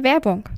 Werbung.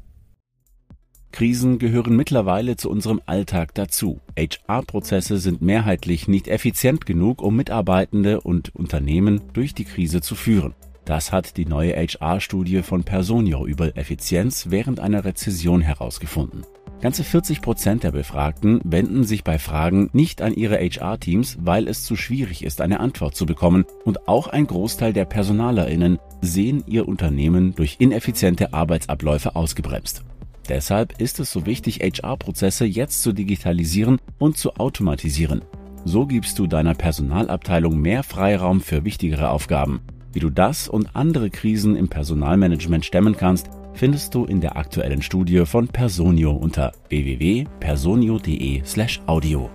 Krisen gehören mittlerweile zu unserem Alltag dazu. HR-Prozesse sind mehrheitlich nicht effizient genug, um Mitarbeitende und Unternehmen durch die Krise zu führen. Das hat die neue HR-Studie von Personio über Effizienz während einer Rezession herausgefunden. Ganze 40 Prozent der Befragten wenden sich bei Fragen nicht an ihre HR-Teams, weil es zu schwierig ist, eine Antwort zu bekommen. Und auch ein Großteil der PersonalerInnen sehen ihr Unternehmen durch ineffiziente Arbeitsabläufe ausgebremst. Deshalb ist es so wichtig, HR-Prozesse jetzt zu digitalisieren und zu automatisieren. So gibst du deiner Personalabteilung mehr Freiraum für wichtigere Aufgaben. Wie du das und andere Krisen im Personalmanagement stemmen kannst, findest du in der aktuellen Studie von Personio unter www.personio.de/audio.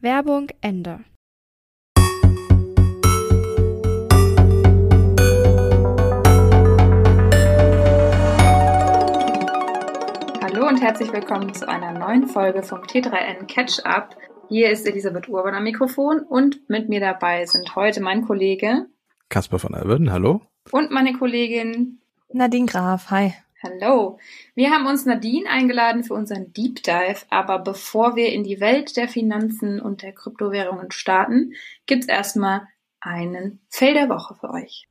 Werbung Ende. Herzlich willkommen zu einer neuen Folge vom T3N Catch Up. Hier ist Elisabeth Urban am Mikrofon und mit mir dabei sind heute mein Kollege Kasper von Alberden, hallo. und meine Kollegin Nadine Graf, hi. Hallo. Wir haben uns Nadine eingeladen für unseren Deep Dive, aber bevor wir in die Welt der Finanzen und der Kryptowährungen starten, gibt's erstmal einen Fail der Woche für euch.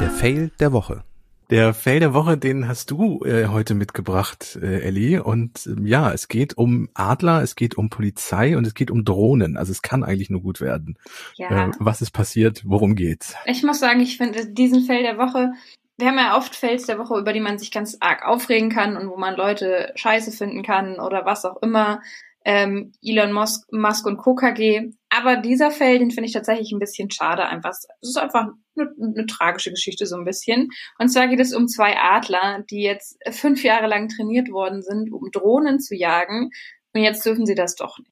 Der Fail der Woche. Der Fail der Woche, den hast du äh, heute mitgebracht, äh, Ellie. Und ähm, ja, es geht um Adler, es geht um Polizei und es geht um Drohnen. Also es kann eigentlich nur gut werden. Ja. Äh, was ist passiert? Worum geht's? Ich muss sagen, ich finde diesen Fail der Woche, wir haben ja oft Fails der Woche, über die man sich ganz arg aufregen kann und wo man Leute scheiße finden kann oder was auch immer. Ähm, Elon Musk, Musk und KKG. Aber dieser Fail, den finde ich tatsächlich ein bisschen schade. Einfach, es ist einfach eine, eine tragische Geschichte so ein bisschen. Und zwar geht es um zwei Adler, die jetzt fünf Jahre lang trainiert worden sind, um Drohnen zu jagen. Und jetzt dürfen sie das doch nicht.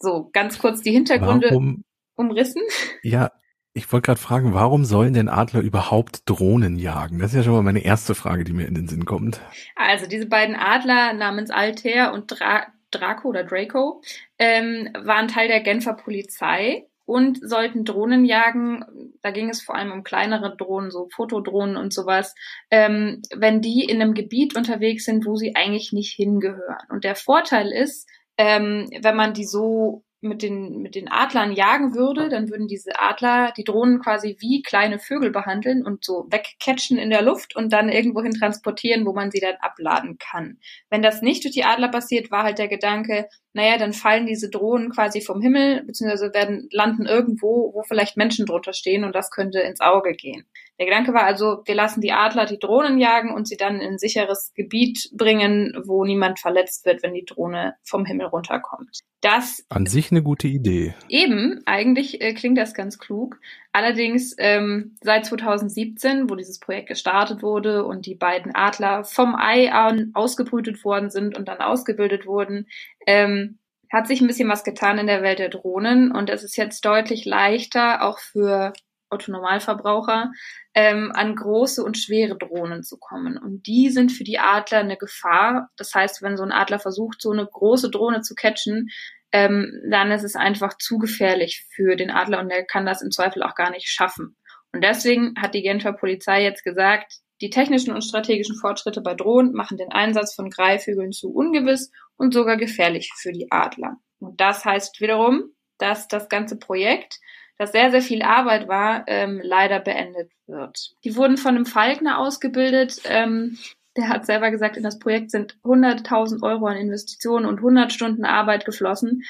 So, ganz kurz die Hintergründe Warum? umrissen. Ja, ich wollte gerade fragen, warum sollen denn Adler überhaupt Drohnen jagen? Das ist ja schon mal meine erste Frage, die mir in den Sinn kommt. Also diese beiden Adler namens Altair und Dra Draco oder Draco ähm, waren Teil der Genfer Polizei und sollten Drohnen jagen. Da ging es vor allem um kleinere Drohnen, so Fotodrohnen und sowas, ähm, wenn die in einem Gebiet unterwegs sind, wo sie eigentlich nicht hingehören. Und der Vorteil ist, ähm, wenn man die so mit den, mit den Adlern jagen würde, dann würden diese Adler die Drohnen quasi wie kleine Vögel behandeln und so wegcatchen in der Luft und dann irgendwohin transportieren, wo man sie dann abladen kann. Wenn das nicht durch die Adler passiert, war halt der Gedanke, naja, dann fallen diese Drohnen quasi vom Himmel, beziehungsweise werden, landen irgendwo, wo vielleicht Menschen drunter stehen und das könnte ins Auge gehen. Der Gedanke war also, wir lassen die Adler die Drohnen jagen und sie dann in ein sicheres Gebiet bringen, wo niemand verletzt wird, wenn die Drohne vom Himmel runterkommt. Das An sich eine gute Idee. Eben, eigentlich äh, klingt das ganz klug. Allerdings ähm, seit 2017, wo dieses Projekt gestartet wurde und die beiden Adler vom Ei an ausgebrütet worden sind und dann ausgebildet wurden, ähm, hat sich ein bisschen was getan in der Welt der Drohnen und es ist jetzt deutlich leichter, auch für Autonormalverbraucher, ähm, an große und schwere Drohnen zu kommen. Und die sind für die Adler eine Gefahr. Das heißt, wenn so ein Adler versucht, so eine große Drohne zu catchen, ähm, dann ist es einfach zu gefährlich für den Adler und der kann das im Zweifel auch gar nicht schaffen. Und deswegen hat die Genfer Polizei jetzt gesagt, die technischen und strategischen Fortschritte bei Drohnen machen den Einsatz von Greifvögeln zu ungewiss und sogar gefährlich für die Adler. Und das heißt wiederum, dass das ganze Projekt, das sehr, sehr viel Arbeit war, ähm, leider beendet wird. Die wurden von einem Falkner ausgebildet. Ähm, der hat selber gesagt, in das Projekt sind 100.000 Euro an Investitionen und 100 Stunden Arbeit geflossen.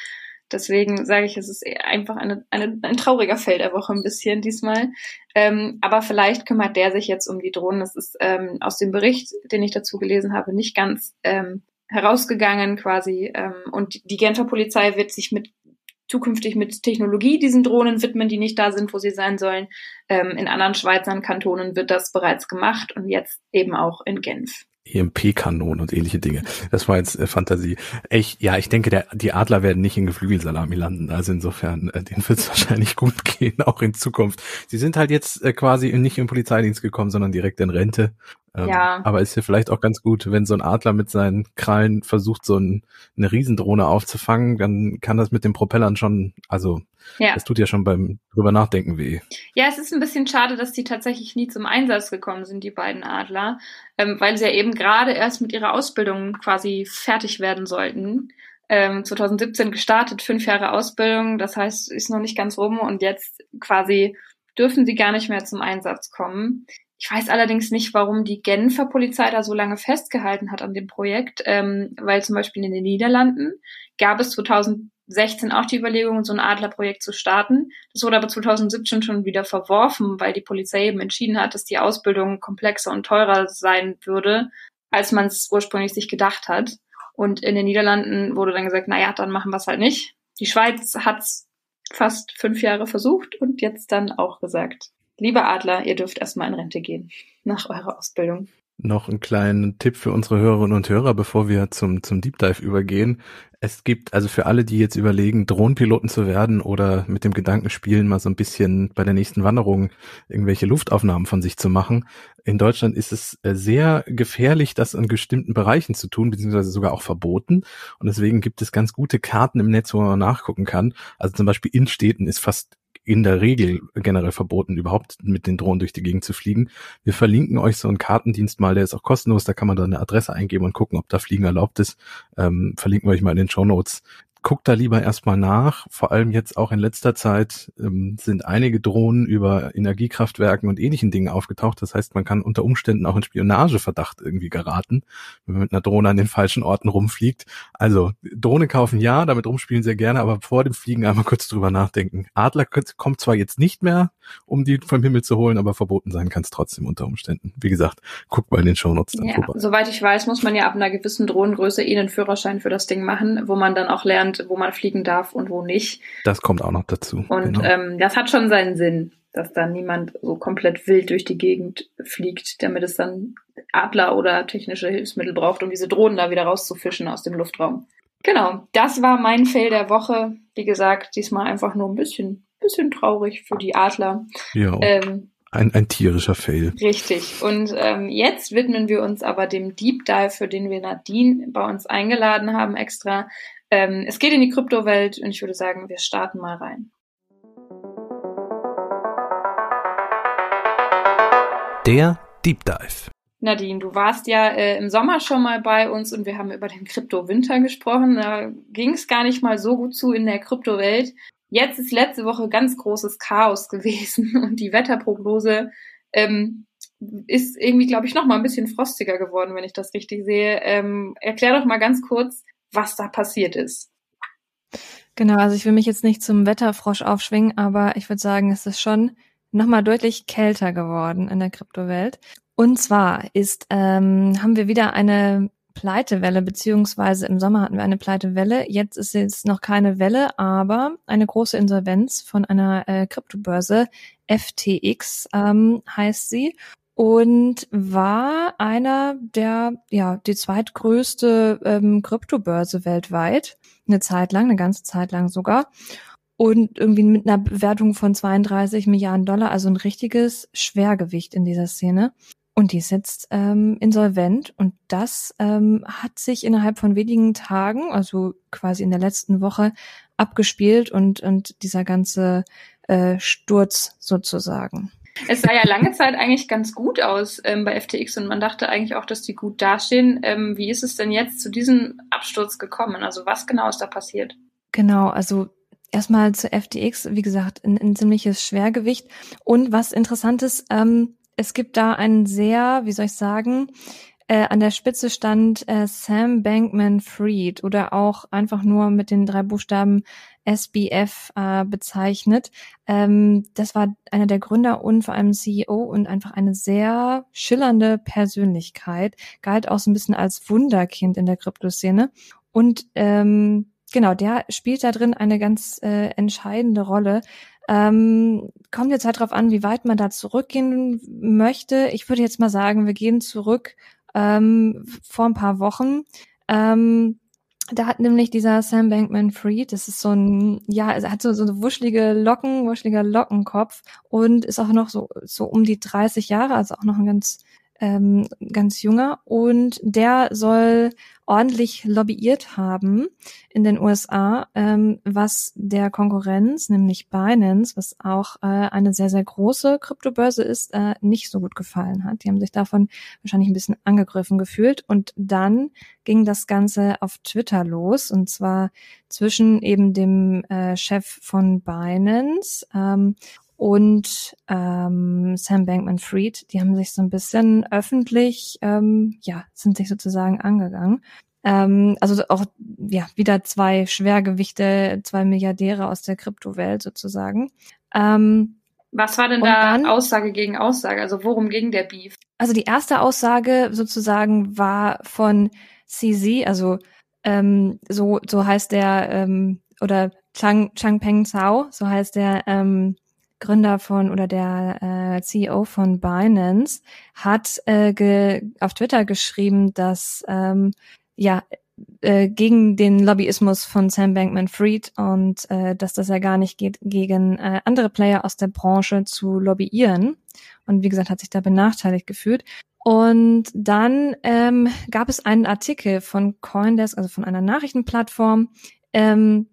Deswegen sage ich, es ist einfach eine, eine, ein trauriger Feld der Woche ein bisschen diesmal. Ähm, aber vielleicht kümmert der sich jetzt um die Drohnen. Das ist ähm, aus dem Bericht, den ich dazu gelesen habe, nicht ganz ähm, herausgegangen quasi. Ähm, und die Genfer Polizei wird sich mit zukünftig mit Technologie diesen Drohnen widmen, die nicht da sind, wo sie sein sollen. Ähm, in anderen Schweizern Kantonen wird das bereits gemacht und jetzt eben auch in Genf. EMP-Kanonen und ähnliche Dinge. Das war jetzt äh, Fantasie. Echt, ja, ich denke, der, die Adler werden nicht in Geflügelsalami landen. Also insofern, äh, denen wird es wahrscheinlich gut gehen, auch in Zukunft. Sie sind halt jetzt äh, quasi nicht im Polizeidienst gekommen, sondern direkt in Rente. Ähm, ja. Aber ist ja vielleicht auch ganz gut, wenn so ein Adler mit seinen Krallen versucht, so ein, eine Riesendrohne aufzufangen, dann kann das mit den Propellern schon, also ja. das tut ja schon beim drüber nachdenken weh. Ja, es ist ein bisschen schade, dass die tatsächlich nie zum Einsatz gekommen sind, die beiden Adler, ähm, weil sie ja eben gerade erst mit ihrer Ausbildung quasi fertig werden sollten. Ähm, 2017 gestartet, fünf Jahre Ausbildung, das heißt, ist noch nicht ganz rum und jetzt quasi dürfen sie gar nicht mehr zum Einsatz kommen. Ich weiß allerdings nicht, warum die Genfer Polizei da so lange festgehalten hat an dem Projekt, ähm, weil zum Beispiel in den Niederlanden gab es 2016 auch die Überlegung, so ein Adlerprojekt zu starten. Das wurde aber 2017 schon wieder verworfen, weil die Polizei eben entschieden hat, dass die Ausbildung komplexer und teurer sein würde, als man es ursprünglich sich gedacht hat. Und in den Niederlanden wurde dann gesagt, naja, dann machen wir es halt nicht. Die Schweiz hat es fast fünf Jahre versucht und jetzt dann auch gesagt, Lieber Adler, ihr dürft erstmal in Rente gehen nach eurer Ausbildung. Noch einen kleinen Tipp für unsere Hörerinnen und Hörer, bevor wir zum, zum Deep Dive übergehen. Es gibt also für alle, die jetzt überlegen, Drohnenpiloten zu werden oder mit dem Gedanken spielen, mal so ein bisschen bei der nächsten Wanderung irgendwelche Luftaufnahmen von sich zu machen. In Deutschland ist es äh, sehr gefährlich, das in bestimmten Bereichen zu tun, beziehungsweise sogar auch verboten. Und deswegen gibt es ganz gute Karten im Netz, wo man nachgucken kann. Also zum Beispiel in Städten ist fast in der Regel generell verboten, überhaupt mit den Drohnen durch die Gegend zu fliegen. Wir verlinken euch so einen Kartendienst mal, der ist auch kostenlos, da kann man dann eine Adresse eingeben und gucken, ob da Fliegen erlaubt ist. Ähm, verlinken wir euch mal in den Show Notes guckt da lieber erstmal nach. Vor allem jetzt auch in letzter Zeit ähm, sind einige Drohnen über Energiekraftwerken und ähnlichen Dingen aufgetaucht. Das heißt, man kann unter Umständen auch in Spionageverdacht irgendwie geraten, wenn man mit einer Drohne an den falschen Orten rumfliegt. Also Drohne kaufen ja, damit rumspielen sehr gerne, aber vor dem Fliegen einmal kurz drüber nachdenken. Adler kommt zwar jetzt nicht mehr, um die vom Himmel zu holen, aber verboten sein kann es trotzdem unter Umständen. Wie gesagt, guckt mal in den Shownotes dann ja, vorbei. Soweit ich weiß, muss man ja ab einer gewissen Drohnengröße eh einen Führerschein für das Ding machen, wo man dann auch lernt, wo man fliegen darf und wo nicht. Das kommt auch noch dazu. Und genau. ähm, das hat schon seinen Sinn, dass da niemand so komplett wild durch die Gegend fliegt, damit es dann Adler oder technische Hilfsmittel braucht, um diese Drohnen da wieder rauszufischen aus dem Luftraum. Genau, das war mein Fail der Woche. Wie gesagt, diesmal einfach nur ein bisschen, bisschen traurig für die Adler. Ja. Ähm, ein, ein tierischer Fail. Richtig. Und ähm, jetzt widmen wir uns aber dem Deep Dive, für den wir Nadine bei uns eingeladen haben extra. Ähm, es geht in die Kryptowelt und ich würde sagen, wir starten mal rein. Der Deep Dive. Nadine, du warst ja äh, im Sommer schon mal bei uns und wir haben über den Kryptowinter gesprochen. Da ging es gar nicht mal so gut zu in der Kryptowelt. Jetzt ist letzte Woche ganz großes Chaos gewesen und die Wetterprognose ähm, ist irgendwie, glaube ich, noch mal ein bisschen frostiger geworden, wenn ich das richtig sehe. Ähm, erklär doch mal ganz kurz, was da passiert ist. Genau, also ich will mich jetzt nicht zum Wetterfrosch aufschwingen, aber ich würde sagen, es ist schon nochmal deutlich kälter geworden in der Kryptowelt. Und zwar ist, ähm, haben wir wieder eine Pleitewelle, beziehungsweise im Sommer hatten wir eine Pleitewelle. Jetzt ist es noch keine Welle, aber eine große Insolvenz von einer äh, Kryptobörse. FTX ähm, heißt sie und war einer der, ja, die zweitgrößte ähm, Kryptobörse weltweit. Eine Zeit lang, eine ganze Zeit lang sogar. Und irgendwie mit einer Bewertung von 32 Milliarden Dollar, also ein richtiges Schwergewicht in dieser Szene. Und die ist jetzt ähm, insolvent und das ähm, hat sich innerhalb von wenigen Tagen, also quasi in der letzten Woche, abgespielt und, und dieser ganze äh, Sturz sozusagen. Es sah ja lange Zeit eigentlich ganz gut aus ähm, bei FTX und man dachte eigentlich auch, dass die gut dastehen. Ähm, wie ist es denn jetzt zu diesem Absturz gekommen? Also was genau ist da passiert? Genau, also erstmal zu FTX, wie gesagt, ein, ein ziemliches Schwergewicht. Und was interessant ist, ähm, es gibt da einen sehr, wie soll ich sagen, äh, an der Spitze stand äh, Sam Bankman Fried oder auch einfach nur mit den drei Buchstaben SBF äh, bezeichnet. Ähm, das war einer der Gründer und vor allem CEO und einfach eine sehr schillernde Persönlichkeit, galt auch so ein bisschen als Wunderkind in der Kryptoszene. Und ähm, genau, der spielt da drin eine ganz äh, entscheidende Rolle. Ähm, kommt jetzt halt drauf an, wie weit man da zurückgehen möchte. Ich würde jetzt mal sagen, wir gehen zurück ähm, vor ein paar Wochen. Ähm, da hat nämlich dieser Sam Bankman Fried, das ist so ein, ja, er hat so, so wuschelige Locken, wuscheliger Lockenkopf und ist auch noch so, so um die 30 Jahre, also auch noch ein ganz ähm, ganz junger und der soll ordentlich lobbyiert haben in den USA, ähm, was der Konkurrenz, nämlich Binance, was auch äh, eine sehr, sehr große Kryptobörse ist, äh, nicht so gut gefallen hat. Die haben sich davon wahrscheinlich ein bisschen angegriffen gefühlt. Und dann ging das Ganze auf Twitter los, und zwar zwischen eben dem äh, Chef von Binance ähm, und ähm, Sam Bankman-Fried, die haben sich so ein bisschen öffentlich, ähm, ja, sind sich sozusagen angegangen. Ähm, also auch ja wieder zwei Schwergewichte, zwei Milliardäre aus der Kryptowelt sozusagen. Ähm, Was war denn da dann, Aussage gegen Aussage? Also worum ging der Beef? Also die erste Aussage sozusagen war von CZ, also ähm, so so heißt der ähm, oder Chang Changpeng Zhao, so heißt der ähm, Gründer von oder der äh, CEO von Binance, hat äh, ge, auf Twitter geschrieben, dass ähm, ja äh, gegen den Lobbyismus von Sam Bankman-Fried und äh, dass das ja gar nicht geht, gegen äh, andere Player aus der Branche zu lobbyieren. Und wie gesagt, hat sich da benachteiligt gefühlt. Und dann ähm, gab es einen Artikel von Coindesk, also von einer Nachrichtenplattform, ähm,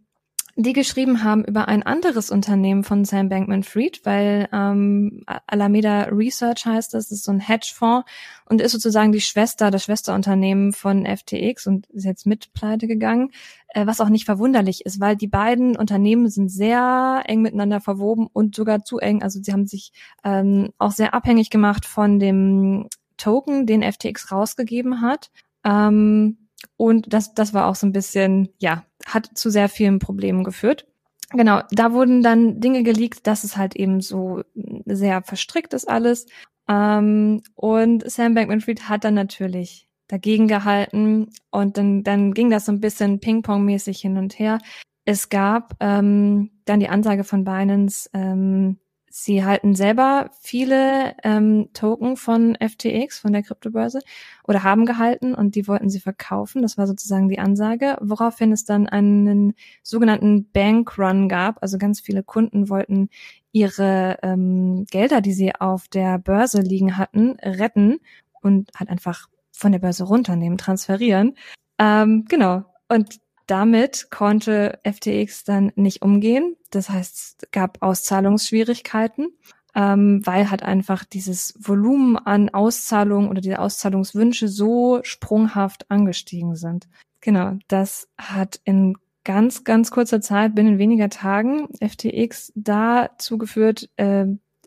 die geschrieben haben über ein anderes Unternehmen von Sam Bankman-Fried, weil ähm, Alameda Research heißt das, ist so ein Hedgefonds und ist sozusagen die Schwester, das Schwesterunternehmen von FTX und ist jetzt mit pleite gegangen, äh, was auch nicht verwunderlich ist, weil die beiden Unternehmen sind sehr eng miteinander verwoben und sogar zu eng. Also sie haben sich ähm, auch sehr abhängig gemacht von dem Token, den FTX rausgegeben hat. Ähm, und das, das war auch so ein bisschen, ja, hat zu sehr vielen Problemen geführt. Genau, da wurden dann Dinge geleakt, dass es halt eben so sehr verstrickt ist alles. Ähm, und Sam Bankman-Fried hat dann natürlich dagegen gehalten und dann, dann ging das so ein bisschen Ping-Pong-mäßig hin und her. Es gab ähm, dann die Ansage von Binance, ähm, Sie halten selber viele ähm, Token von FTX, von der Kryptobörse, oder haben gehalten und die wollten sie verkaufen. Das war sozusagen die Ansage, woraufhin es dann einen sogenannten Bankrun gab. Also ganz viele Kunden wollten ihre ähm, Gelder, die sie auf der Börse liegen hatten, retten und halt einfach von der Börse runternehmen, transferieren. Ähm, genau. Und damit konnte FTX dann nicht umgehen. Das heißt, es gab Auszahlungsschwierigkeiten, ähm, weil halt einfach dieses Volumen an Auszahlungen oder diese Auszahlungswünsche so sprunghaft angestiegen sind. Genau, das hat in ganz, ganz kurzer Zeit, binnen weniger Tagen, FTX dazu geführt, äh,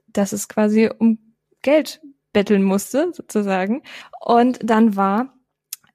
dass es quasi um Geld betteln musste, sozusagen. Und dann war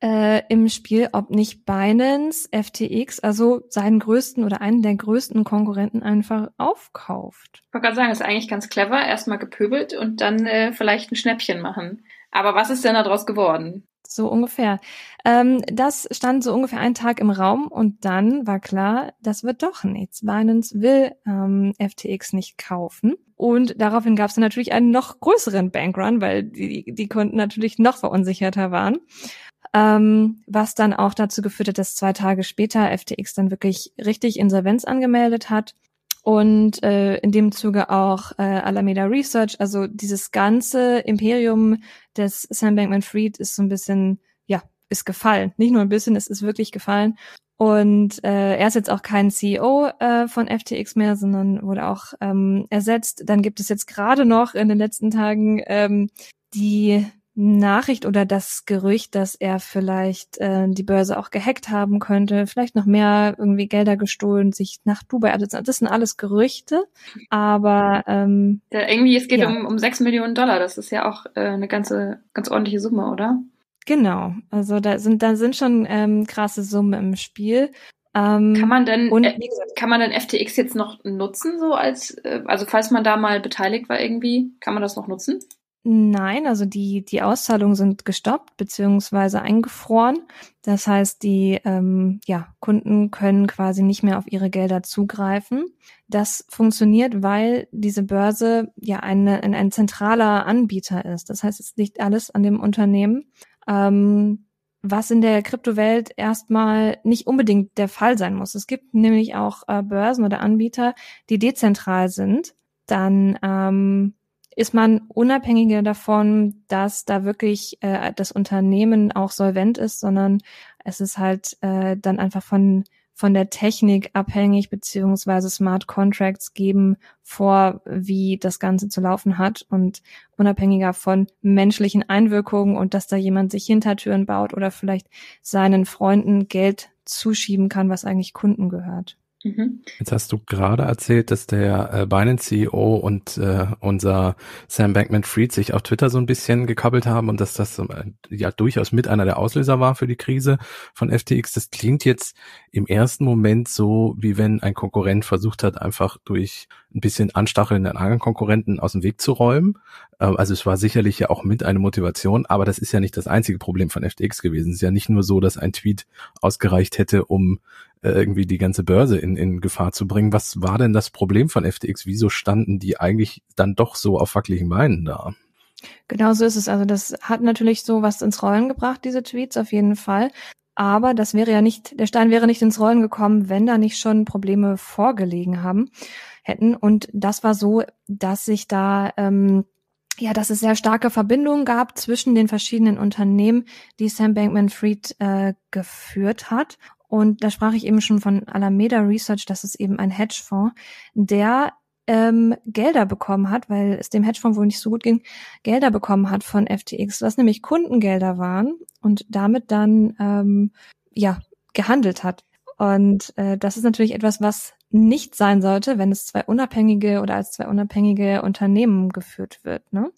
äh, im Spiel, ob nicht Binance FTX, also seinen größten oder einen der größten Konkurrenten einfach aufkauft. Ich wollte gerade sagen, das ist eigentlich ganz clever. Erstmal gepöbelt und dann äh, vielleicht ein Schnäppchen machen. Aber was ist denn daraus geworden? So ungefähr. Ähm, das stand so ungefähr einen Tag im Raum und dann war klar, das wird doch nichts. Binance will ähm, FTX nicht kaufen. Und daraufhin gab es dann natürlich einen noch größeren Bankrun, weil die, die Kunden natürlich noch verunsicherter waren ähm, was dann auch dazu geführt hat, dass zwei Tage später FTX dann wirklich richtig Insolvenz angemeldet hat und äh, in dem Zuge auch äh, Alameda Research, also dieses ganze Imperium des Sam Bankman-Fried ist so ein bisschen, ja, ist gefallen. Nicht nur ein bisschen, es ist wirklich gefallen. Und äh, er ist jetzt auch kein CEO äh, von FTX mehr, sondern wurde auch ähm, ersetzt. Dann gibt es jetzt gerade noch in den letzten Tagen ähm, die Nachricht oder das Gerücht, dass er vielleicht äh, die Börse auch gehackt haben könnte, vielleicht noch mehr irgendwie Gelder gestohlen, sich nach Dubai. Also das sind alles Gerüchte, aber ähm, ja, irgendwie es geht ja. um um sechs Millionen Dollar. Das ist ja auch äh, eine ganze ganz ordentliche Summe, oder? Genau. Also da sind da sind schon ähm, krasse Summen im Spiel. Ähm, kann man denn und, äh, kann man denn FTX jetzt noch nutzen so als äh, also falls man da mal beteiligt war irgendwie, kann man das noch nutzen? Nein, also die, die Auszahlungen sind gestoppt beziehungsweise eingefroren. Das heißt, die ähm, ja, Kunden können quasi nicht mehr auf ihre Gelder zugreifen. Das funktioniert, weil diese Börse ja eine, ein, ein zentraler Anbieter ist. Das heißt, es liegt alles an dem Unternehmen. Ähm, was in der Kryptowelt erstmal nicht unbedingt der Fall sein muss. Es gibt nämlich auch äh, Börsen oder Anbieter, die dezentral sind. Dann ähm, ist man unabhängiger davon, dass da wirklich äh, das Unternehmen auch solvent ist, sondern es ist halt äh, dann einfach von von der Technik abhängig, beziehungsweise Smart Contracts geben vor, wie das Ganze zu laufen hat und unabhängiger von menschlichen Einwirkungen und dass da jemand sich Hintertüren baut oder vielleicht seinen Freunden Geld zuschieben kann, was eigentlich Kunden gehört. Mhm. Jetzt hast du gerade erzählt, dass der äh, Binance-CEO und äh, unser Sam Bankman-Fried sich auf Twitter so ein bisschen gekabbelt haben und dass das äh, ja durchaus mit einer der Auslöser war für die Krise von FTX. Das klingt jetzt im ersten Moment so, wie wenn ein Konkurrent versucht hat, einfach durch ein bisschen Anstacheln den anderen Konkurrenten aus dem Weg zu räumen. Äh, also es war sicherlich ja auch mit eine Motivation, aber das ist ja nicht das einzige Problem von FTX gewesen. Es ist ja nicht nur so, dass ein Tweet ausgereicht hätte, um äh, irgendwie die ganze Börse in, in Gefahr zu bringen. Was war denn das Problem von FTX? Wieso standen die eigentlich dann doch so auf wackeligen Beinen da? Genau so ist es. Also das hat natürlich so was ins Rollen gebracht, diese Tweets auf jeden Fall. Aber das wäre ja nicht, der Stein wäre nicht ins Rollen gekommen, wenn da nicht schon Probleme vorgelegen haben hätten. Und das war so, dass sich da ähm, ja, dass es sehr starke Verbindungen gab zwischen den verschiedenen Unternehmen, die Sam Bankman-Fried äh, geführt hat. Und da sprach ich eben schon von Alameda Research, das ist eben ein Hedgefonds, der ähm, Gelder bekommen hat, weil es dem Hedgefonds wohl nicht so gut ging, Gelder bekommen hat von FTX, was nämlich Kundengelder waren und damit dann ähm, ja gehandelt hat. Und äh, das ist natürlich etwas, was nicht sein sollte, wenn es zwei unabhängige oder als zwei unabhängige Unternehmen geführt wird. Ne?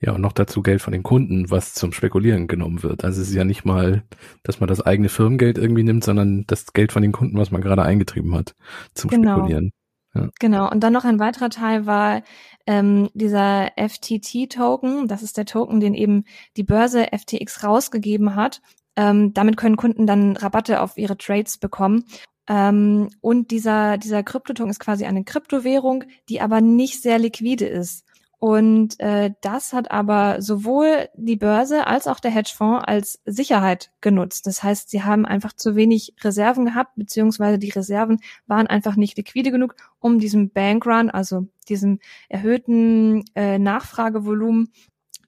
Ja, und noch dazu Geld von den Kunden, was zum Spekulieren genommen wird. Also es ist ja nicht mal, dass man das eigene Firmengeld irgendwie nimmt, sondern das Geld von den Kunden, was man gerade eingetrieben hat, zum genau. Spekulieren. Ja. Genau. Und dann noch ein weiterer Teil war ähm, dieser FTT-Token. Das ist der Token, den eben die Börse FTX rausgegeben hat. Ähm, damit können Kunden dann Rabatte auf ihre Trades bekommen. Ähm, und dieser, dieser Kryptotoken ist quasi eine Kryptowährung, die aber nicht sehr liquide ist. Und äh, das hat aber sowohl die Börse als auch der Hedgefonds als Sicherheit genutzt. Das heißt, sie haben einfach zu wenig Reserven gehabt, beziehungsweise die Reserven waren einfach nicht liquide genug, um diesem Bankrun, also diesem erhöhten äh, Nachfragevolumen,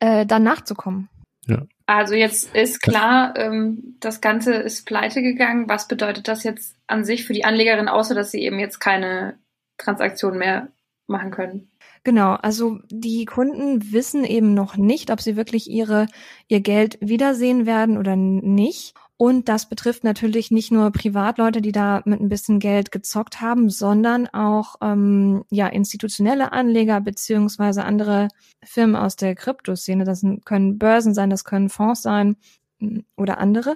äh, dann nachzukommen. Ja. Also jetzt ist klar, ähm, das Ganze ist pleite gegangen. Was bedeutet das jetzt an sich für die Anlegerin, außer dass sie eben jetzt keine Transaktion mehr machen können? Genau, also die Kunden wissen eben noch nicht, ob sie wirklich ihre, ihr Geld wiedersehen werden oder nicht. Und das betrifft natürlich nicht nur Privatleute, die da mit ein bisschen Geld gezockt haben, sondern auch ähm, ja institutionelle Anleger beziehungsweise andere Firmen aus der Kryptoszene. Das können Börsen sein, das können Fonds sein mm, oder andere.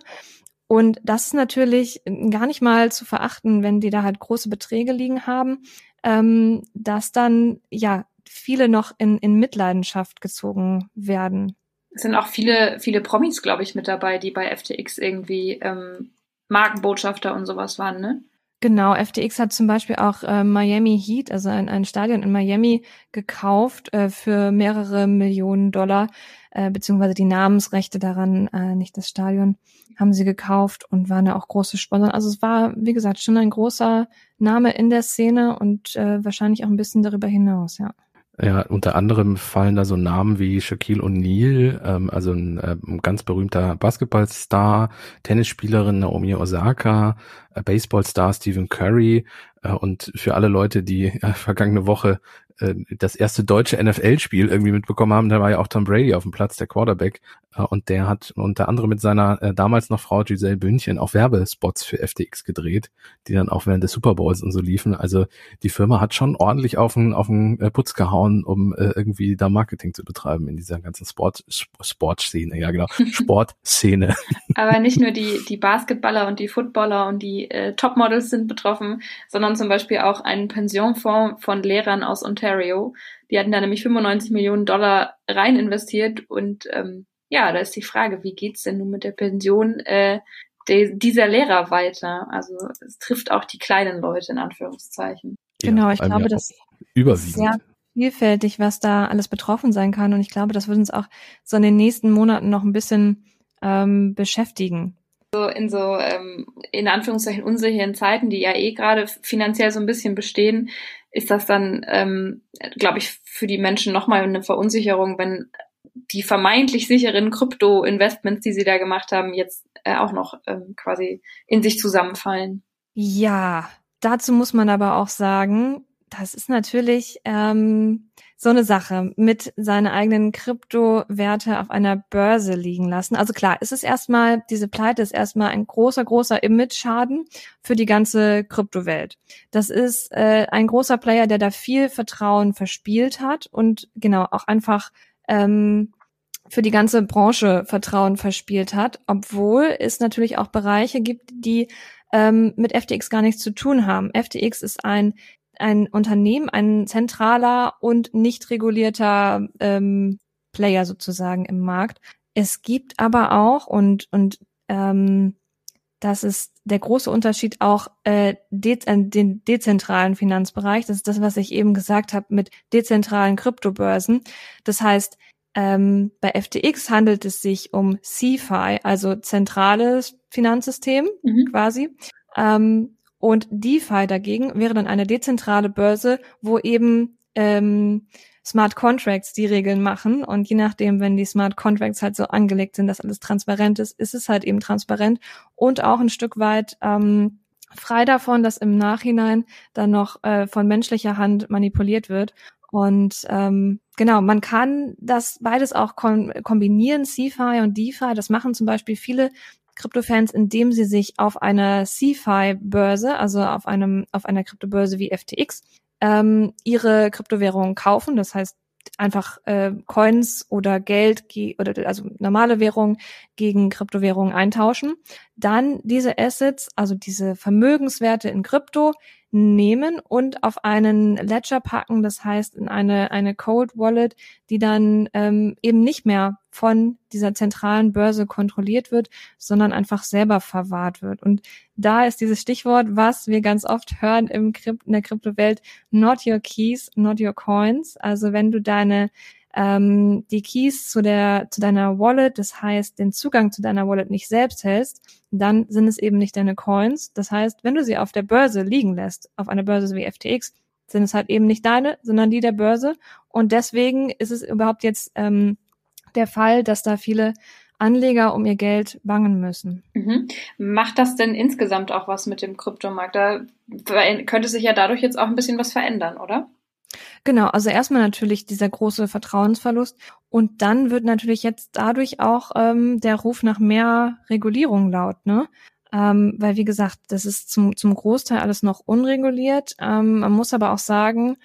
Und das ist natürlich gar nicht mal zu verachten, wenn die da halt große Beträge liegen haben, ähm, dass dann ja viele noch in, in Mitleidenschaft gezogen werden. Es sind auch viele, viele Promis, glaube ich, mit dabei, die bei FTX irgendwie ähm, Markenbotschafter und sowas waren, ne? Genau, FTX hat zum Beispiel auch äh, Miami Heat, also ein, ein Stadion in Miami, gekauft äh, für mehrere Millionen Dollar, äh, beziehungsweise die Namensrechte daran, äh, nicht das Stadion, haben sie gekauft und waren ja auch große Sponsoren. Also es war, wie gesagt, schon ein großer Name in der Szene und äh, wahrscheinlich auch ein bisschen darüber hinaus, ja. Ja, unter anderem fallen da so Namen wie Shaquille O'Neal, ähm, also ein, äh, ganz berühmter Basketballstar, Tennisspielerin Naomi Osaka, äh, Baseballstar Stephen Curry äh, und für alle Leute, die äh, vergangene Woche äh, das erste deutsche NFL-Spiel irgendwie mitbekommen haben, da war ja auch Tom Brady auf dem Platz, der Quarterback. Äh, und der hat unter anderem mit seiner äh, damals noch Frau Giselle Bündchen auch Werbespots für FTX gedreht, die dann auch während des Super Bowls und so liefen. Also die Firma hat schon ordentlich auf den, auf den Putz gehauen, um irgendwie da Marketing zu betreiben in dieser ganzen Sport, Sportszene, ja genau, Sportszene. Aber nicht nur die, die Basketballer und die Footballer und die äh, Topmodels sind betroffen, sondern zum Beispiel auch ein Pensionfonds von Lehrern aus Ontario Ontario. Die hatten da nämlich 95 Millionen Dollar rein investiert und ähm, ja, da ist die Frage, wie geht's denn nun mit der Pension äh, de, dieser Lehrer weiter? Also es trifft auch die kleinen Leute in Anführungszeichen. Genau, ich glaube, das überwiegend. sehr vielfältig, was da alles betroffen sein kann und ich glaube, das wird uns auch so in den nächsten Monaten noch ein bisschen ähm, beschäftigen so in so ähm, in Anführungszeichen unsicheren Zeiten, die ja eh gerade finanziell so ein bisschen bestehen, ist das dann, ähm, glaube ich, für die Menschen nochmal eine Verunsicherung, wenn die vermeintlich sicheren Krypto-Investments, die sie da gemacht haben, jetzt äh, auch noch ähm, quasi in sich zusammenfallen. Ja, dazu muss man aber auch sagen, das ist natürlich ähm, so eine Sache mit seine eigenen Kryptowerte auf einer Börse liegen lassen. Also klar, es ist erstmal, diese Pleite ist erstmal ein großer, großer Image-Schaden für die ganze Kryptowelt. Das ist äh, ein großer Player, der da viel Vertrauen verspielt hat und genau auch einfach ähm, für die ganze Branche Vertrauen verspielt hat, obwohl es natürlich auch Bereiche gibt, die ähm, mit FTX gar nichts zu tun haben. FTX ist ein ein Unternehmen, ein zentraler und nicht regulierter ähm, Player sozusagen im Markt. Es gibt aber auch und und ähm, das ist der große Unterschied auch äh, de den dezentralen Finanzbereich. Das ist das, was ich eben gesagt habe mit dezentralen Kryptobörsen. Das heißt, ähm, bei FTX handelt es sich um CFI, also zentrales Finanzsystem mhm. quasi. Ähm, und DeFi dagegen wäre dann eine dezentrale Börse, wo eben ähm, Smart Contracts die Regeln machen. Und je nachdem, wenn die Smart Contracts halt so angelegt sind, dass alles transparent ist, ist es halt eben transparent und auch ein Stück weit ähm, frei davon, dass im Nachhinein dann noch äh, von menschlicher Hand manipuliert wird. Und ähm, genau, man kann das beides auch kombinieren, CFI und DeFi. Das machen zum Beispiel viele Kryptofans, indem sie sich auf einer CFI-Börse, also auf einem auf einer Kryptobörse wie FTX, ähm, ihre Kryptowährungen kaufen. Das heißt einfach äh, Coins oder Geld oder also normale Währungen gegen Kryptowährungen eintauschen. Dann diese Assets, also diese Vermögenswerte in Krypto nehmen und auf einen Ledger packen, das heißt in eine, eine Cold Wallet, die dann ähm, eben nicht mehr von dieser zentralen Börse kontrolliert wird, sondern einfach selber verwahrt wird. Und da ist dieses Stichwort, was wir ganz oft hören im Krypt in der Kryptowelt, not your keys, not your coins. Also wenn du deine ähm, die Keys zu der zu deiner Wallet, das heißt den Zugang zu deiner Wallet nicht selbst hältst, dann sind es eben nicht deine Coins. Das heißt, wenn du sie auf der Börse liegen lässt, auf einer Börse wie FTX, sind es halt eben nicht deine, sondern die der Börse. Und deswegen ist es überhaupt jetzt ähm, der Fall, dass da viele Anleger um ihr Geld bangen müssen. Mhm. Macht das denn insgesamt auch was mit dem Kryptomarkt? Da könnte sich ja dadurch jetzt auch ein bisschen was verändern, oder? Genau, also erstmal natürlich dieser große Vertrauensverlust und dann wird natürlich jetzt dadurch auch ähm, der Ruf nach mehr Regulierung laut, ne? Ähm, weil wie gesagt, das ist zum, zum Großteil alles noch unreguliert. Ähm, man muss aber auch sagen,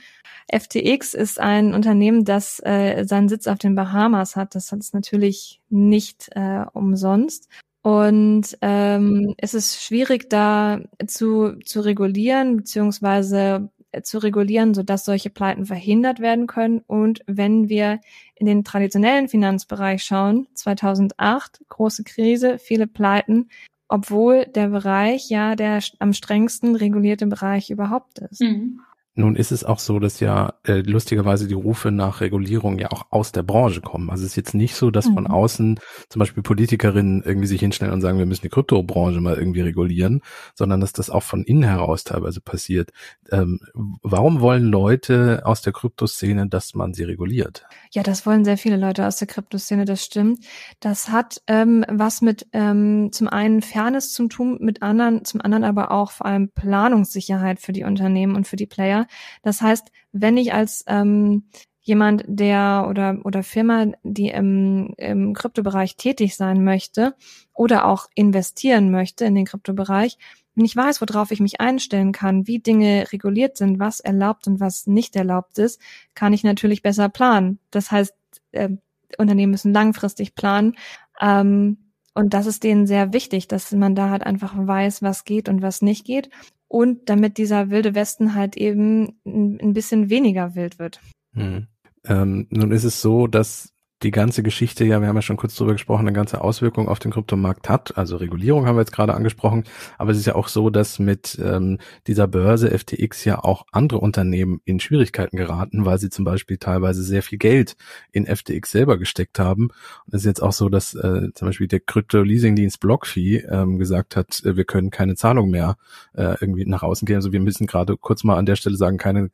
FTX ist ein Unternehmen, das äh, seinen Sitz auf den Bahamas hat. Das hat es natürlich nicht äh, umsonst. Und ähm, es ist schwierig, da zu, zu regulieren, beziehungsweise zu regulieren, sodass solche Pleiten verhindert werden können. Und wenn wir in den traditionellen Finanzbereich schauen, 2008, große Krise, viele Pleiten, obwohl der Bereich ja der am strengsten regulierte Bereich überhaupt ist. Mhm. Nun ist es auch so, dass ja äh, lustigerweise die Rufe nach Regulierung ja auch aus der Branche kommen. Also es ist jetzt nicht so, dass mhm. von außen zum Beispiel Politikerinnen irgendwie sich hinstellen und sagen, wir müssen die Kryptobranche mal irgendwie regulieren, sondern dass das auch von innen heraus teilweise passiert. Ähm, warum wollen Leute aus der Kryptoszene, dass man sie reguliert? Ja, das wollen sehr viele Leute aus der Kryptoszene, das stimmt. Das hat ähm, was mit ähm, zum einen Fairness zum tun, mit anderen, zum anderen aber auch vor allem Planungssicherheit für die Unternehmen und für die Player. Das heißt, wenn ich als ähm, jemand, der oder oder Firma, die im, im Kryptobereich tätig sein möchte oder auch investieren möchte in den Kryptobereich, ich weiß, worauf ich mich einstellen kann, wie Dinge reguliert sind, was erlaubt und was nicht erlaubt ist, kann ich natürlich besser planen. Das heißt, äh, Unternehmen müssen langfristig planen. Ähm, und das ist denen sehr wichtig, dass man da halt einfach weiß, was geht und was nicht geht und damit dieser wilde Westen halt eben ein bisschen weniger wild wird. Hm. Ähm, nun ist es so, dass die ganze Geschichte, ja, wir haben ja schon kurz drüber gesprochen, eine ganze Auswirkung auf den Kryptomarkt hat. Also Regulierung haben wir jetzt gerade angesprochen, aber es ist ja auch so, dass mit ähm, dieser Börse FTX ja auch andere Unternehmen in Schwierigkeiten geraten, weil sie zum Beispiel teilweise sehr viel Geld in FTX selber gesteckt haben. Und es ist jetzt auch so, dass äh, zum Beispiel der Krypto-Leasing-Dienst BlockFi ähm, gesagt hat, äh, wir können keine Zahlung mehr äh, irgendwie nach außen gehen. Also wir müssen gerade kurz mal an der Stelle sagen, keine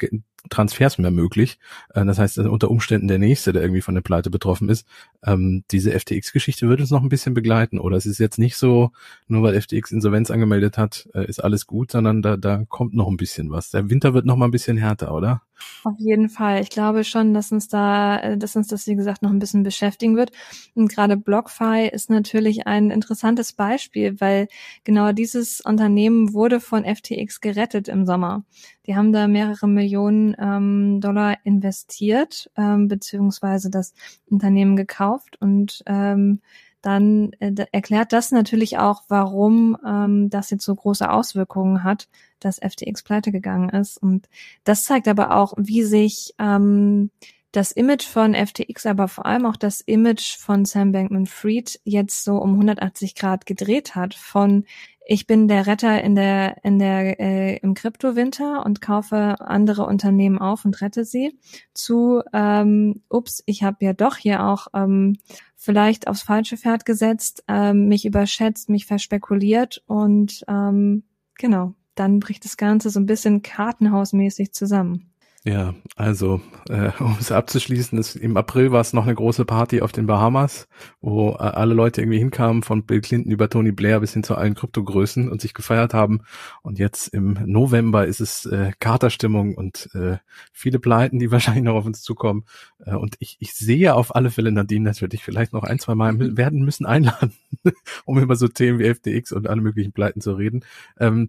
Transfers mehr möglich. Äh, das heißt, unter Umständen der nächste, der irgendwie von der Pleite betroffen ist. Ähm, diese FTX-Geschichte wird uns noch ein bisschen begleiten. Oder es ist jetzt nicht so, nur weil FTX Insolvenz angemeldet hat, äh, ist alles gut, sondern da, da kommt noch ein bisschen was. Der Winter wird noch mal ein bisschen härter, oder? Auf jeden Fall. Ich glaube schon, dass uns da, äh, dass uns das, wie gesagt, noch ein bisschen beschäftigen wird. Und gerade BlockFi ist natürlich ein interessantes Beispiel, weil genau dieses Unternehmen wurde von FTX gerettet im Sommer. Die haben da mehrere Millionen ähm, Dollar investiert, ähm, beziehungsweise das Unternehmen gekauft und ähm, dann äh, erklärt das natürlich auch, warum ähm, das jetzt so große Auswirkungen hat, dass FTX pleite gegangen ist. Und das zeigt aber auch, wie sich ähm, das Image von FTX, aber vor allem auch das Image von Sam Bankman-Fried jetzt so um 180 Grad gedreht hat. Von ich bin der Retter in der in der äh, im Kryptowinter und kaufe andere Unternehmen auf und rette sie zu ähm, ups ich habe ja doch hier auch ähm, vielleicht aufs falsche Pferd gesetzt ähm, mich überschätzt mich verspekuliert und ähm, genau dann bricht das Ganze so ein bisschen kartenhausmäßig zusammen. Ja, also äh, um es abzuschließen, ist, im April war es noch eine große Party auf den Bahamas, wo äh, alle Leute irgendwie hinkamen, von Bill Clinton über Tony Blair bis hin zu allen Kryptogrößen und sich gefeiert haben. Und jetzt im November ist es äh, Katerstimmung und äh, viele Pleiten, die wahrscheinlich noch auf uns zukommen. Äh, und ich, ich sehe auf alle Fälle Nadine natürlich vielleicht noch ein, zwei Mal werden müssen einladen, um über so Themen wie FTX und alle möglichen Pleiten zu reden. Ähm,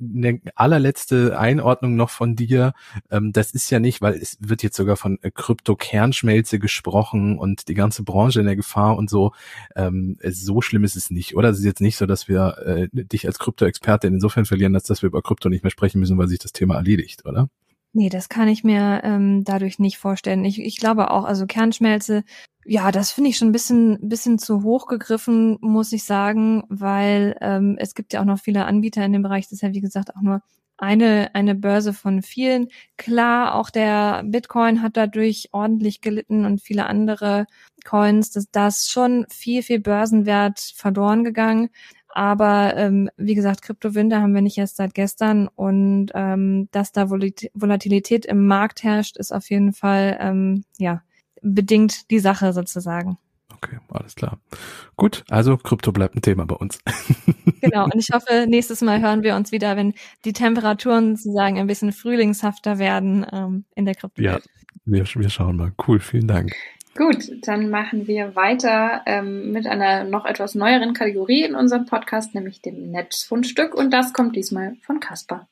eine allerletzte Einordnung noch von dir. Ähm, das ist ja nicht, weil es wird jetzt sogar von äh, Krypto-Kernschmelze gesprochen und die ganze Branche in der Gefahr und so. Ähm, so schlimm ist es nicht, oder? Es ist jetzt nicht so, dass wir äh, dich als Krypto-Experte insofern verlieren, als dass wir über Krypto nicht mehr sprechen müssen, weil sich das Thema erledigt, oder? Nee, das kann ich mir ähm, dadurch nicht vorstellen. Ich, ich glaube auch, also Kernschmelze, ja, das finde ich schon ein bisschen, bisschen zu hoch gegriffen, muss ich sagen, weil ähm, es gibt ja auch noch viele Anbieter in dem Bereich. Das ist ja, wie gesagt, auch nur eine, eine Börse von vielen. Klar, auch der Bitcoin hat dadurch ordentlich gelitten und viele andere Coins. Das, da ist schon viel, viel Börsenwert verloren gegangen. Aber ähm, wie gesagt, Kryptowinter haben wir nicht erst seit gestern und ähm, dass da Volatilität im Markt herrscht, ist auf jeden Fall ähm, ja bedingt die Sache sozusagen. Okay, alles klar. Gut, also Krypto bleibt ein Thema bei uns. Genau, und ich hoffe, nächstes Mal hören wir uns wieder, wenn die Temperaturen sozusagen ein bisschen frühlingshafter werden ähm, in der Krypto. Ja, wir, wir schauen mal. Cool, vielen Dank. Gut, dann machen wir weiter ähm, mit einer noch etwas neueren Kategorie in unserem Podcast, nämlich dem Netzfundstück. Und das kommt diesmal von Caspar.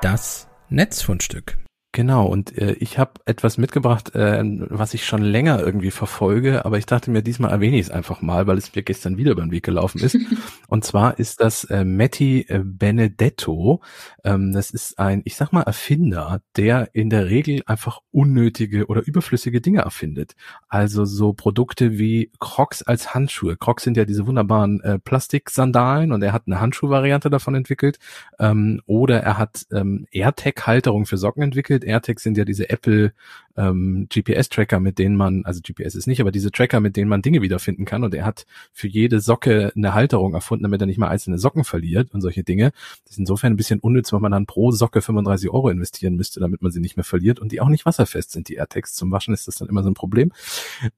Das Netzfundstück. Genau, und äh, ich habe etwas mitgebracht, äh, was ich schon länger irgendwie verfolge, aber ich dachte mir, diesmal erwähne ich es einfach mal, weil es mir gestern wieder über den Weg gelaufen ist. und zwar ist das äh, Matti äh, Benedetto. Ähm, das ist ein, ich sag mal, Erfinder, der in der Regel einfach unnötige oder überflüssige Dinge erfindet. Also so Produkte wie Crocs als Handschuhe. Crocs sind ja diese wunderbaren äh, Plastiksandalen und er hat eine Handschuhvariante davon entwickelt. Ähm, oder er hat ähm, AirTag-Halterung für Socken entwickelt mit AirTags sind ja diese Apple ähm, GPS-Tracker, mit denen man, also GPS ist nicht, aber diese Tracker, mit denen man Dinge wiederfinden kann. Und er hat für jede Socke eine Halterung erfunden, damit er nicht mal einzelne Socken verliert und solche Dinge. Das ist insofern ein bisschen unnütz, weil man dann pro Socke 35 Euro investieren müsste, damit man sie nicht mehr verliert und die auch nicht wasserfest sind, die AirTags. Zum Waschen ist das dann immer so ein Problem.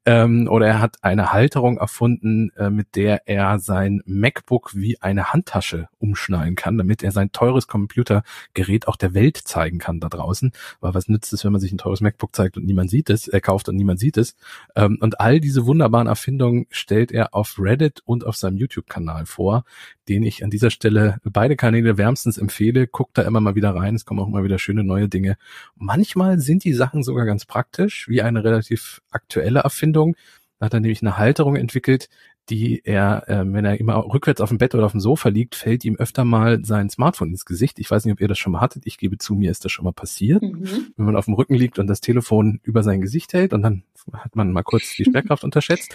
Ähm, oder er hat eine Halterung erfunden, äh, mit der er sein MacBook wie eine Handtasche umschneiden kann, damit er sein teures Computergerät auch der Welt zeigen kann da draußen. Weil was nützt es, wenn man sich ein teures MacBook zeigt und niemand sieht es, er kauft und niemand sieht es. Ähm, und all diese wunderbaren Erfindungen stellt er auf Reddit und auf seinem YouTube-Kanal vor, den ich an dieser Stelle beide Kanäle wärmstens empfehle. Guckt da immer mal wieder rein, es kommen auch immer wieder schöne neue Dinge. Manchmal sind die Sachen sogar ganz praktisch, wie eine relativ aktuelle Erfindung Da hat er nämlich eine Halterung entwickelt, die er, äh, wenn er immer rückwärts auf dem Bett oder auf dem Sofa liegt, fällt ihm öfter mal sein Smartphone ins Gesicht. Ich weiß nicht, ob ihr das schon mal hattet. Ich gebe zu, mir ist das schon mal passiert. Mhm. Wenn man auf dem Rücken liegt und das Telefon über sein Gesicht hält und dann hat man mal kurz die Schwerkraft unterschätzt.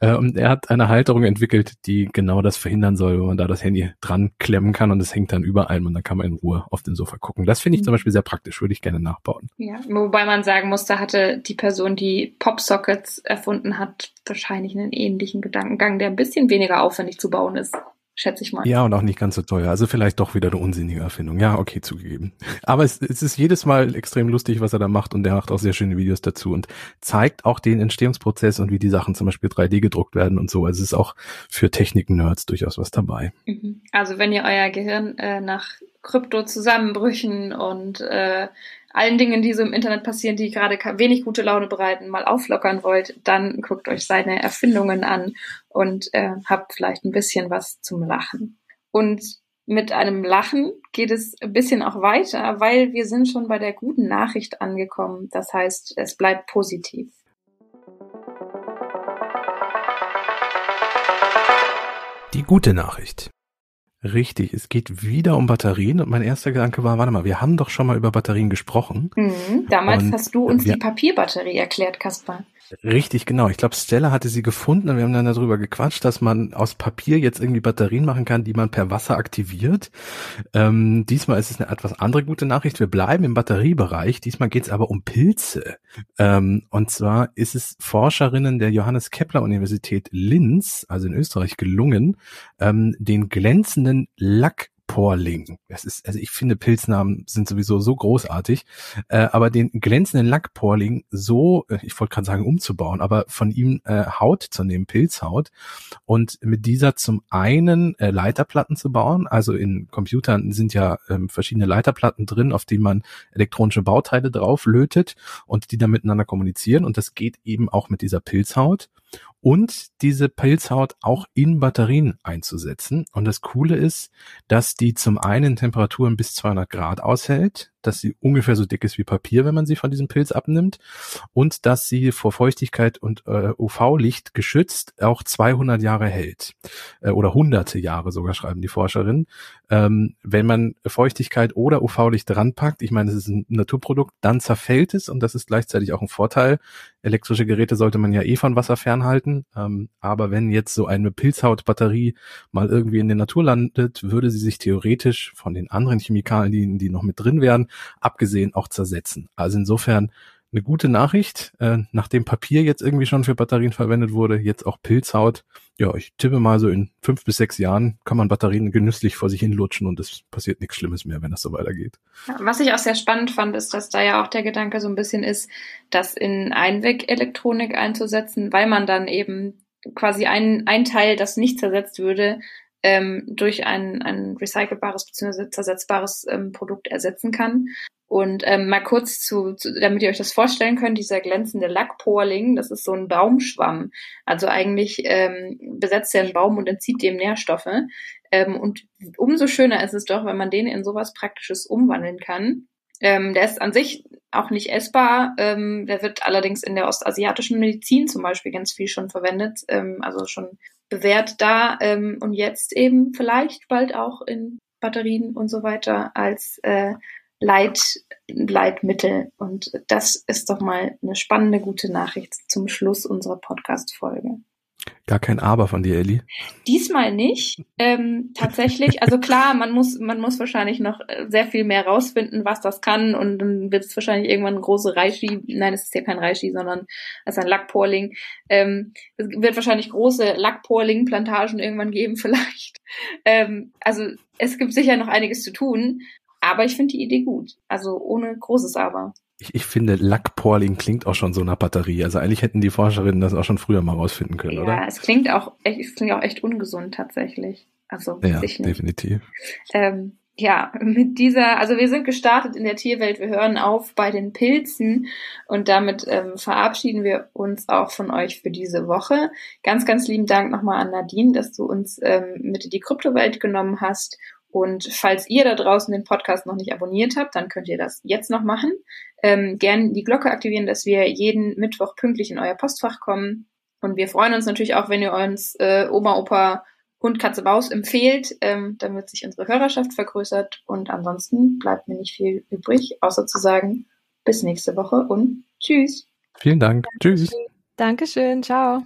Äh, und er hat eine Halterung entwickelt, die genau das verhindern soll, wenn man da das Handy dran klemmen kann und es hängt dann überall und dann kann man in Ruhe auf den Sofa gucken. Das finde ich zum mhm. Beispiel sehr praktisch, würde ich gerne nachbauen. Ja, wobei man sagen muss, da hatte die Person, die Popsockets erfunden hat, wahrscheinlich einen ähnlichen Gedankengang, der ein bisschen weniger aufwendig zu bauen ist schätze ich mal. Ja, und auch nicht ganz so teuer. Also vielleicht doch wieder eine unsinnige Erfindung. Ja, okay, zugegeben. Aber es, es ist jedes Mal extrem lustig, was er da macht und der macht auch sehr schöne Videos dazu und zeigt auch den Entstehungsprozess und wie die Sachen zum Beispiel 3D gedruckt werden und so. Also es ist auch für Technik-Nerds durchaus was dabei. Mhm. Also wenn ihr euer Gehirn äh, nach Krypto-Zusammenbrüchen und äh, allen Dingen, die so im Internet passieren, die gerade wenig gute Laune bereiten, mal auflockern wollt, dann guckt euch seine Erfindungen an und äh, habt vielleicht ein bisschen was zum Lachen. Und mit einem Lachen geht es ein bisschen auch weiter, weil wir sind schon bei der guten Nachricht angekommen. Das heißt, es bleibt positiv. Die gute Nachricht. Richtig, es geht wieder um Batterien und mein erster Gedanke war, warte mal, wir haben doch schon mal über Batterien gesprochen. Mhm, damals und hast du uns wir, die Papierbatterie erklärt, Kaspar. Richtig, genau. Ich glaube, Stella hatte sie gefunden und wir haben dann darüber gequatscht, dass man aus Papier jetzt irgendwie Batterien machen kann, die man per Wasser aktiviert. Ähm, diesmal ist es eine etwas andere gute Nachricht. Wir bleiben im Batteriebereich. Diesmal geht es aber um Pilze. Ähm, und zwar ist es Forscherinnen der Johannes Kepler Universität Linz, also in Österreich, gelungen, ähm, den glänzenden Lack Lackporling. Das ist, also ich finde Pilznamen sind sowieso so großartig, äh, aber den glänzenden Lackporling so, äh, ich wollte gerade sagen umzubauen, aber von ihm äh, Haut zu nehmen, Pilzhaut und mit dieser zum einen äh, Leiterplatten zu bauen. Also in Computern sind ja ähm, verschiedene Leiterplatten drin, auf die man elektronische Bauteile drauf lötet und die dann miteinander kommunizieren und das geht eben auch mit dieser Pilzhaut und diese Pilzhaut auch in Batterien einzusetzen. Und das Coole ist, dass die zum einen Temperaturen bis 200 Grad aushält, dass sie ungefähr so dick ist wie Papier, wenn man sie von diesem Pilz abnimmt und dass sie vor Feuchtigkeit und äh, UV-Licht geschützt auch 200 Jahre hält äh, oder hunderte Jahre sogar schreiben die Forscherinnen. Ähm, wenn man Feuchtigkeit oder UV-Licht dranpackt, ich meine, es ist ein Naturprodukt, dann zerfällt es und das ist gleichzeitig auch ein Vorteil. Elektrische Geräte sollte man ja eh von Wasser fernhalten, ähm, aber wenn jetzt so eine Pilzhautbatterie mal irgendwie in der Natur landet, würde sie sich theoretisch von den anderen Chemikalien, die noch mit drin wären, abgesehen auch zersetzen. Also insofern eine gute Nachricht, äh, nachdem Papier jetzt irgendwie schon für Batterien verwendet wurde, jetzt auch Pilzhaut. Ja, ich tippe mal so in fünf bis sechs Jahren kann man Batterien genüsslich vor sich hin lutschen und es passiert nichts Schlimmes mehr, wenn das so weitergeht. Was ich auch sehr spannend fand, ist, dass da ja auch der Gedanke so ein bisschen ist, das in Einwegelektronik einzusetzen, weil man dann eben quasi ein, ein Teil, das nicht zersetzt würde, ähm, durch ein, ein recycelbares bzw. zersetzbares ähm, Produkt ersetzen kann. Und ähm, mal kurz zu, zu, damit ihr euch das vorstellen könnt, dieser glänzende Lackporling, das ist so ein Baumschwamm. Also eigentlich ähm, besetzt er einen Baum und entzieht dem Nährstoffe. Ähm, und umso schöner ist es doch, wenn man den in sowas Praktisches umwandeln kann. Ähm, der ist an sich auch nicht essbar. Ähm, der wird allerdings in der ostasiatischen Medizin zum Beispiel ganz viel schon verwendet, ähm, also schon bewährt da ähm, und jetzt eben vielleicht bald auch in Batterien und so weiter als äh, Leit, Leitmittel. Und das ist doch mal eine spannende, gute Nachricht zum Schluss unserer Podcast-Folge. Gar kein Aber von dir, Elli. Diesmal nicht. Ähm, tatsächlich, also klar, man muss, man muss wahrscheinlich noch äh, sehr viel mehr rausfinden, was das kann, und dann wird es wahrscheinlich irgendwann eine große Reishi, nein, es ist ja kein Reishi, sondern es ist ein Lackporling. Ähm, es wird wahrscheinlich große Lackporling-Plantagen irgendwann geben, vielleicht. Ähm, also es gibt sicher noch einiges zu tun, aber ich finde die Idee gut. Also ohne großes Aber. Ich, ich finde, Lackporling klingt auch schon so nach Batterie. Also eigentlich hätten die Forscherinnen das auch schon früher mal rausfinden können, ja, oder? Ja, es klingt auch echt, es klingt auch echt ungesund tatsächlich. Also ja, definitiv. Ähm, ja, mit dieser, also wir sind gestartet in der Tierwelt, wir hören auf bei den Pilzen und damit ähm, verabschieden wir uns auch von euch für diese Woche. Ganz, ganz lieben Dank nochmal an Nadine, dass du uns ähm, mit in die Kryptowelt genommen hast und falls ihr da draußen den Podcast noch nicht abonniert habt, dann könnt ihr das jetzt noch machen. Ähm, gern die Glocke aktivieren, dass wir jeden Mittwoch pünktlich in euer Postfach kommen. Und wir freuen uns natürlich auch, wenn ihr uns äh, Oma, Opa, Hund, Katze, Maus empfehlt, ähm, damit sich unsere Hörerschaft vergrößert. Und ansonsten bleibt mir nicht viel übrig, außer zu sagen, bis nächste Woche und tschüss. Vielen Dank. Tschüss. Dankeschön. Ciao.